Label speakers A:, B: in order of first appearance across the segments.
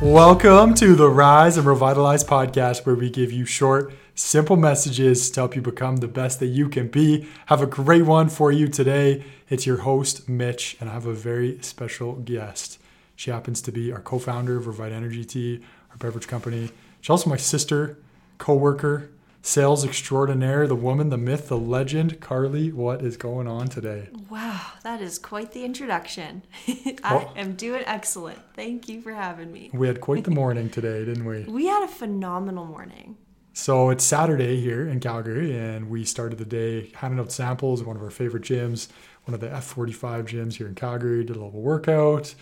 A: Welcome to the Rise and Revitalize podcast, where we give you short, simple messages to help you become the best that you can be. Have a great one for you today. It's your host, Mitch, and I have a very special guest. She happens to be our co founder of Revita Energy Tea, our beverage company. She's also my sister, co worker, sales extraordinaire, the woman, the myth, the legend. Carly, what is going on today?
B: Wow, that is quite the introduction. I
A: Well-
B: am doing excellent. Thank you for having me.
A: We had quite the morning today, didn't we?
B: We had a phenomenal morning.
A: So it's Saturday here in Calgary, and we started the day handing out samples at one of our favorite gyms, one of the F45 gyms here in Calgary. Did a little workout,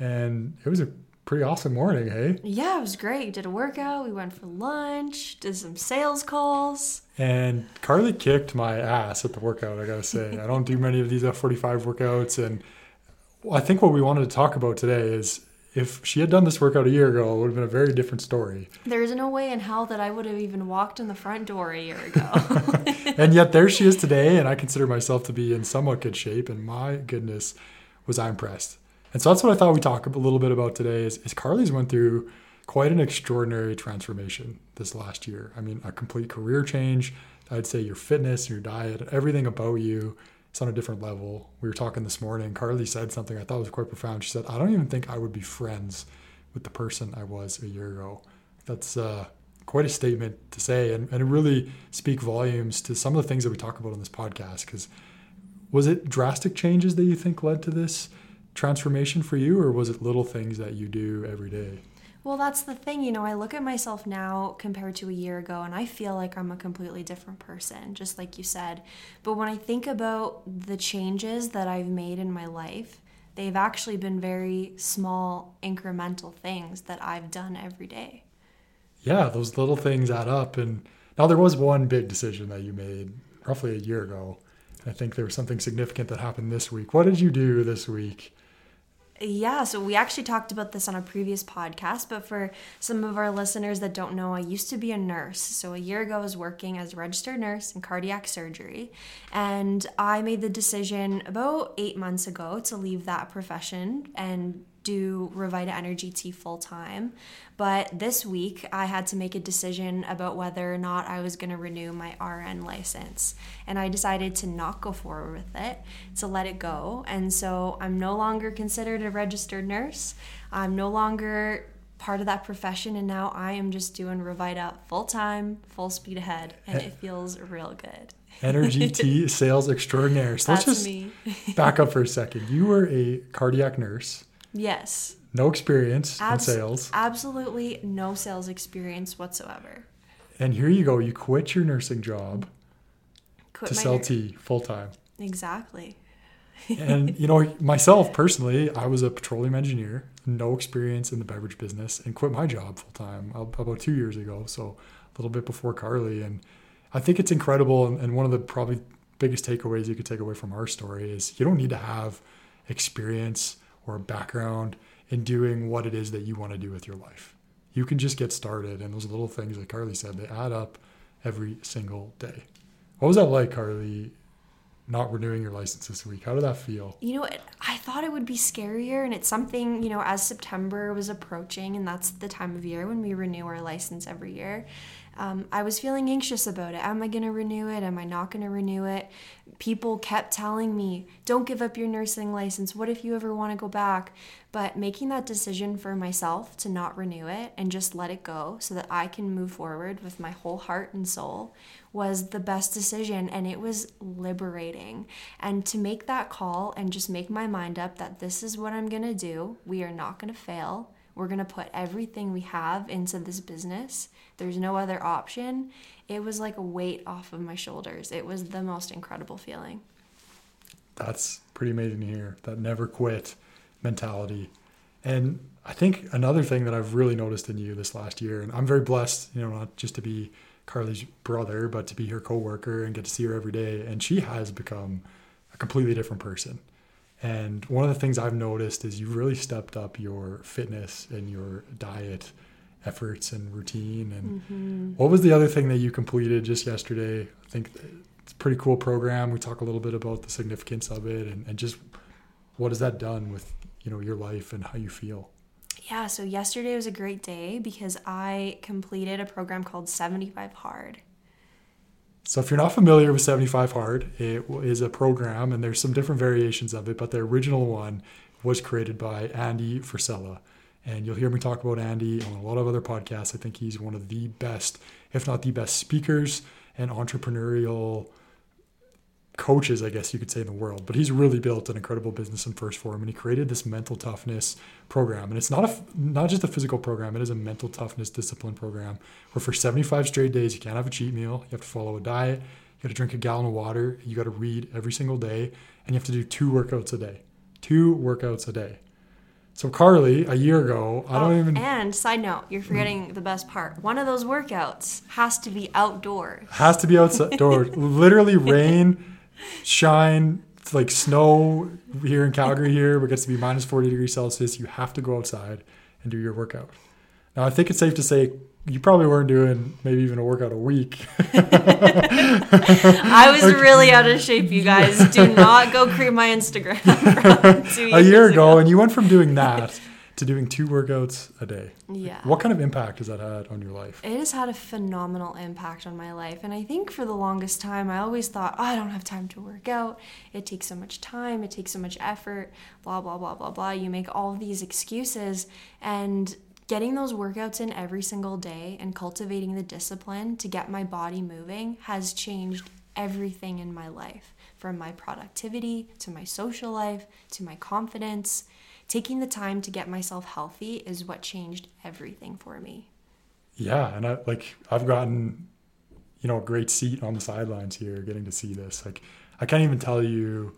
A: and it was a pretty awesome morning, hey?
B: Yeah, it was great. Did a workout. We went for lunch. Did some sales calls.
A: And Carly kicked my ass at the workout, I gotta say. I don't do many of these F45 workouts, and I think what we wanted to talk about today is if she had done this workout a year ago, it would have been a very different story.
B: There's no way in hell that I would have even walked in the front door a year ago.
A: and yet there she is today, and I consider myself to be in somewhat good shape. And my goodness, was I impressed. And so that's what I thought we'd talk a little bit about today. Is, is Carly's went through quite an extraordinary transformation this last year. I mean, a complete career change. I'd say your fitness, your diet, everything about you is on a different level. We were talking this morning. Carly said something I thought was quite profound. She said, "I don't even think I would be friends with the person I was a year ago." That's uh, quite a statement to say and, and it really speak volumes to some of the things that we talk about on this podcast because was it drastic changes that you think led to this transformation for you or was it little things that you do every day
B: well, that's the thing. You know, I look at myself now compared to a year ago, and I feel like I'm a completely different person, just like you said. But when I think about the changes that I've made in my life, they've actually been very small, incremental things that I've done every day.
A: yeah those little things add up and now there was one big decision that you made roughly a year ago i think there was something significant that happened this week what did you do this week
B: Yeah, so we actually talked about this on a previous podcast, but for some of our listeners that don't know, I used to be a nurse. So a year ago, I was working as a registered nurse in cardiac surgery, and I made the decision about eight months ago to leave that profession and do Revita Energy Tea full time. But this week, I had to make a decision about whether or not I was going to renew my RN license. And I decided to not go forward with it, to let it go. And so I'm no longer considered a registered nurse. I'm no longer part of that profession. And now I am just doing Revita full time, full speed ahead. And it feels real good.
A: energy tea sales extraordinaire so let's
B: That's
A: just back up for a second you were a cardiac nurse
B: Yes.
A: no experience in sales
B: Absolutely no sales experience whatsoever.
A: And here you go, you quit your nursing job
B: Quit
A: to sell tea full time.
B: Exactly.
A: And you know, myself personally, I was a petroleum engineer, no experience in the beverage business, and quit my job full time about two years ago. So a little bit before Carly. And I think it's incredible. And one of the probably biggest takeaways you could take away from our story is you don't need to have experience or background in doing what it is that you want to do with your life. You can just get started. And those little things, like Carly said, they add up every single day. What was that like, Carly, not renewing your license this week? How did that feel?
B: You know, I thought it would be scarier, and it's something, you know, as September was approaching, and that's the time of year when we renew our license every year. Um, I was feeling anxious about it. Am I going to renew it? Am I not going to renew it? People kept telling me, don't give up your nursing license. What if you ever want to go back? But making that decision for myself to not renew it and just let it go so that I can move forward with my whole heart and soul was the best decision and it was liberating. And to make that call and just make my mind up that this is what I'm going to do, we are not going to fail. We're going to put everything we have into this business. There's no other option. It was like a weight off of my shoulders. It was the most incredible feeling.
A: That's pretty amazing to hear. That never quit mentality. And I think another thing that I've really noticed in you this last year, and I'm very blessed, you know, not just to be Carly's brother, but to be her coworker and get to see her every day. And she has become a completely different person. And one of the things I've noticed is you've really stepped up your fitness and your diet efforts and routine. And mm-hmm. what was the other thing that you completed just yesterday? I think it's a pretty cool program. We talk a little bit about the significance of it and, and just what has that done with you know your life and how you feel.
B: Yeah, so yesterday was a great day because I completed a program called 75 Hard.
A: So if you're not familiar with 75 Hard, it is a program and there's some different variations of it, but the original one was created by Andy Frisella. And you'll hear me talk about Andy on a lot of other podcasts. I think he's one of the best, if not the best speakers and entrepreneurial coaches, I guess you could say, in the world. But he's really built an incredible business in 1st Form, and he created this mental toughness program. And it's not a not just a physical program; it is a mental toughness discipline program. Where for 75 straight days, you can't have a cheat meal. You have to follow a diet. You got to drink a gallon of water. You got to read every single day, and you have to do two workouts a day. Two workouts a day. So Carly, a year ago, I don't
B: Oh,
A: even
B: And side note, you're forgetting the best part. One of those workouts has to be outdoors.
A: has to be outdoors. Literally rain, shine, it's like snow here in Calgary here, but it gets to be minus 40 degrees Celsius. You have to go outside and do your workout. Now, I think it's safe to say you probably weren't doing maybe even a workout a week.
B: I was really out of shape, you guys. Do not go creep my Instagram.
A: a year
B: years
A: ago, and you went from doing that to doing two workouts a day.
B: Yeah.
A: What kind of impact has that had on your life?
B: It has had a phenomenal impact on my life. And I think for the longest time, I always thought, oh, I don't have time to work out. It takes so much time. It takes so much effort. Blah, blah, blah, blah, blah. You make all these excuses. And getting those workouts in every single day and cultivating the discipline to get my body moving has changed everything in my life from my productivity to my social life to my confidence. Taking the time to get myself healthy is what changed everything for me.
A: Yeah, and I like I've gotten you know a great seat on the sidelines here, getting to see this. Like I can't even tell you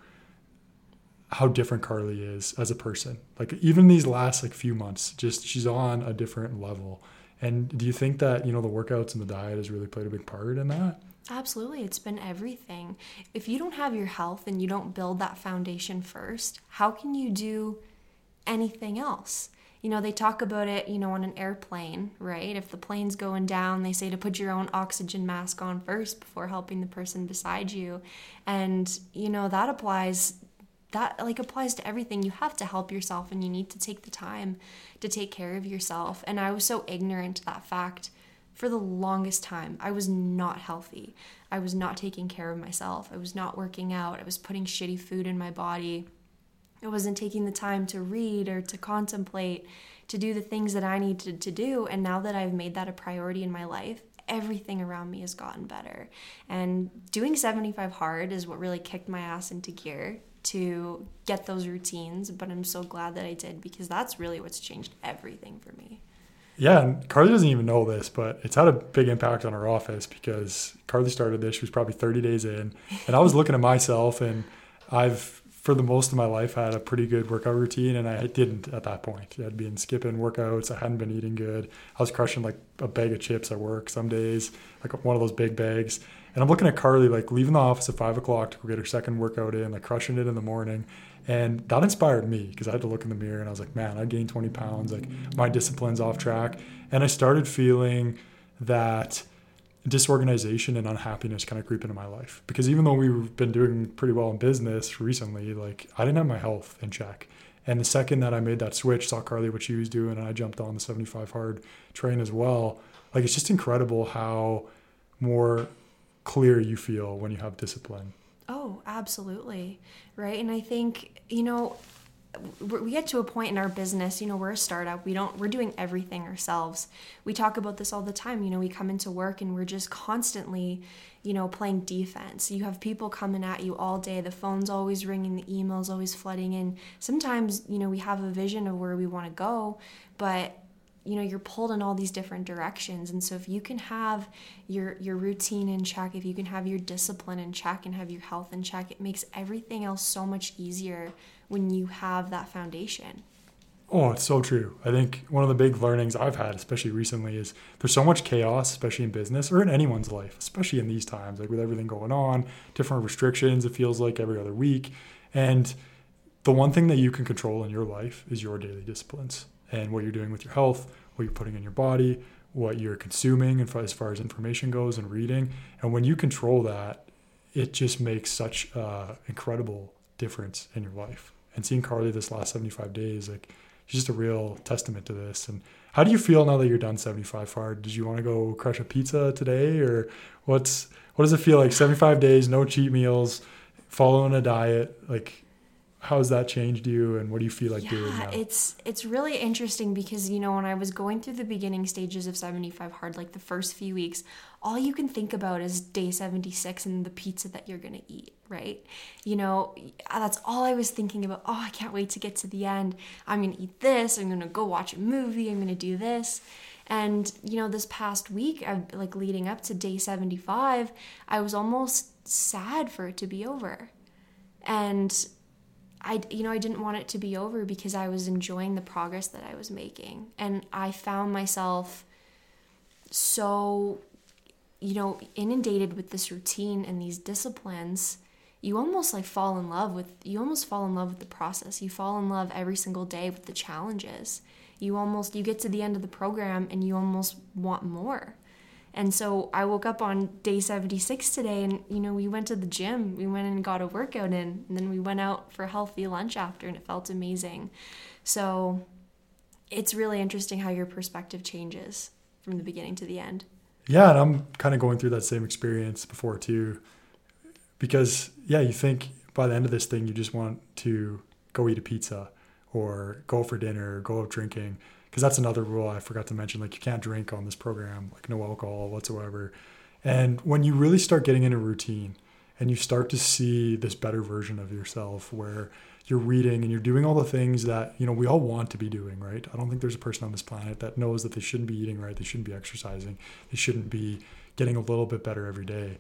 A: how different Carly is as a person. Like even these last like few months, just she's on a different level. And do you think that you know the workouts and the diet has really played a big part in that?
B: Absolutely. It's been everything. If you don't have your health and you don't build that foundation first, how can you do anything else? You know, they talk about it, you know, on an airplane, right? If the plane's going down, they say to put your own oxygen mask on first before helping the person beside you. And, you know, that applies that like applies to everything. You have to help yourself and you need to take the time to take care of yourself. And I was so ignorant to that fact for the longest time. I was not healthy. I was not taking care of myself. I was not working out. I was putting shitty food in my body. I wasn't taking the time to read or to contemplate, to do the things that I needed to do. And now that I've made that a priority in my life, everything around me has gotten better. And doing 75 hard is what really kicked my ass into gear to get those routines. But I'm so glad that I did because that's really what's changed everything for me.
A: Yeah, and Carly doesn't even know this, but it's had a big impact on our office because Carly started this. She was probably 30 days in, and I was looking at myself, and I've for the most of my life I had a pretty good workout routine, and I didn't at that point. I'd been skipping workouts. I hadn't been eating good. I was crushing like a bag of chips at work some days, like one of those big bags. And I'm looking at Carly like leaving the office at five o'clock to go get her second workout in, like crushing it in the morning. And that inspired me because I had to look in the mirror and I was like, man, I gained 20 pounds. Like my discipline's off track. And I started feeling that disorganization and unhappiness kind of creep into my life because even though we've been doing pretty well in business recently like i didn't have my health in check and the second that i made that switch saw carly what she was doing and i jumped on the 75 hard train as well like it's just incredible how more clear you feel when you have discipline
B: Oh, absolutely. Right. And I think, you know, we get to a point in our business, you know, we're a startup. We don't, we're doing everything ourselves. We talk about this all the time. You know, we come into work and we're just constantly, you know, playing defense. You have people coming at you all day. The phone's always ringing, the email's always flooding in. Sometimes, you know, we have a vision of where we want to go, but you know you're pulled in all these different directions and so if you can have your your routine in check if you can have your discipline in check and have your health in check it makes everything else so much easier when you have that foundation
A: Oh, it's so true. I think one of the big learnings I've had, especially recently, is there's so much chaos, especially in business or in anyone's life, especially in these times, like with everything going on, different restrictions, it feels like every other week. And the one thing that you can control in your life is your daily disciplines and what you're doing with your health, what you're putting in your body, what you're consuming, and as far as information goes and reading. And when you control that, it just makes such an incredible difference in your life. And seeing Carly this last 75 days, like she's just a real testament to this. And how do you feel now that you're done 75 hard? Did you want to go crush a pizza today, or what's what does it feel like? 75 days, no cheat meals, following a diet, like how's that changed you and what do you feel like
B: yeah,
A: doing now?
B: it's it's really interesting because you know when I was going through the beginning stages of 75 hard like the first few weeks all you can think about is day 76 and the pizza that you're going to eat right? You know that's all I was thinking about oh I can't wait to get to the end. I'm going to eat this. I'm going to go watch a movie. I'm going to do this. And you know this past week I've like leading up to day 75 I was almost sad for it to be over. And I, you know, I didn't want it to be over because I was enjoying the progress that I was making. And I found myself so, you know, inundated with this routine and these disciplines. You almost like fall in love with, you almost fall in love with the process. You fall in love every single day with the challenges. You almost, you get to the end of the program and you almost want more. And so I woke up on day 76 today and, you know, we went to the gym. We went and got a workout in, and then we went out for a healthy lunch after, and it felt amazing. So it's really interesting how your perspective changes from the beginning to the end.
A: Yeah, and I'm kind of going through that same experience before too. Because, yeah, you think by the end of this thing, you just want to go eat a pizza or go for dinner or go out drinking because that's another rule I forgot to mention. Like you can't drink on this program, like no alcohol whatsoever. And when you really start getting in a routine and you start to see this better version of yourself where you're reading and you're doing all the things that, you know, we all want to be doing, right? I don't think there's a person on this planet that knows that they shouldn't be eating right, they shouldn't be exercising, they shouldn't be getting a little bit better every day.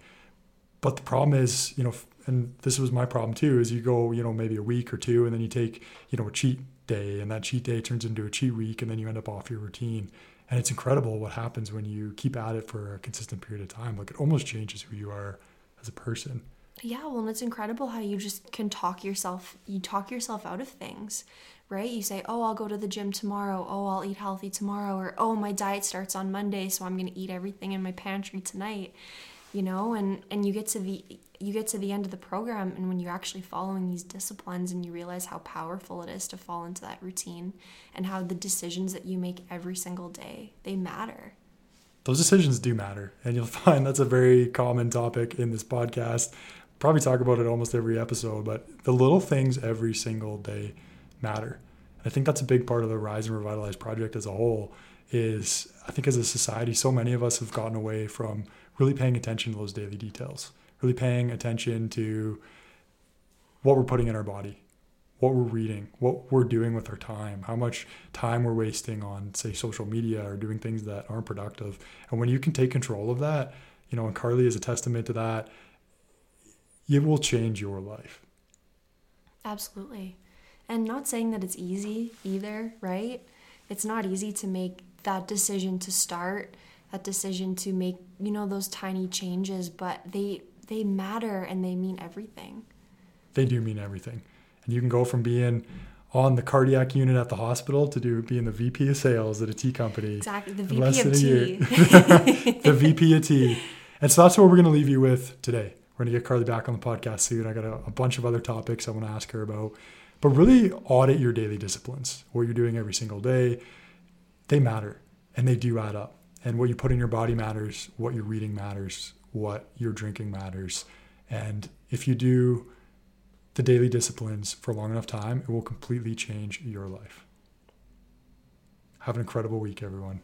A: But the problem is, you know, and this was my problem too, is you go, you know, maybe a week or two and then you take, you know, a cheat day and that cheat day turns into a cheat week and then you end up off your routine. And it's incredible what happens when you keep at it for a consistent period of time. Like it almost changes who you are as a person.
B: Yeah well and it's incredible how you just can talk yourself you talk yourself out of things right? You say oh i'll go to the gym tomorrow. Oh i'll eat healthy tomorrow. Or oh my diet starts on monday so i'm going to eat everything in my pantry tonight you know and and you get to the you get to the end of the program and when you're actually following these disciplines and you realize how powerful it is to fall into that routine and how the decisions that you make every single day they matter.
A: Those decisions do matter and you'll find that's a very common topic in this podcast. Probably talk about it almost every episode but the little things every single day matter. I think that's a big part of the rise and revitalize project as a whole is i think as a society so many of us have gotten away from really paying attention to those daily details really paying attention to what we're putting in our body, what we're reading, what we're doing with our time, how much time we're wasting on, say, social media or doing things that aren't productive. And when you can take control of that, you know, and Carly is a testament to that, it will change your life.
B: Absolutely. And not saying that it's easy either, right? It's not easy to make that decision to start, that decision to make, you know, those tiny changes, but they they matter and they mean everything.
A: They do mean everything. And you can go from being on the cardiac unit at the hospital to do being the VP of sales at a tea company.
B: Exactly, the VP of tea.
A: the VP of tea. And so that's what we're going to leave you with today. We're going to get Carly back on the podcast soon. I got a, a bunch of other topics I want to ask her about. But really audit your daily disciplines, what you're doing every single day. They matter and they do add up. And what you put in your body matters, what you're reading matters, what you're drinking matters. And if you do the daily disciplines for a long enough time, it will completely change your life. Have an incredible week, everyone.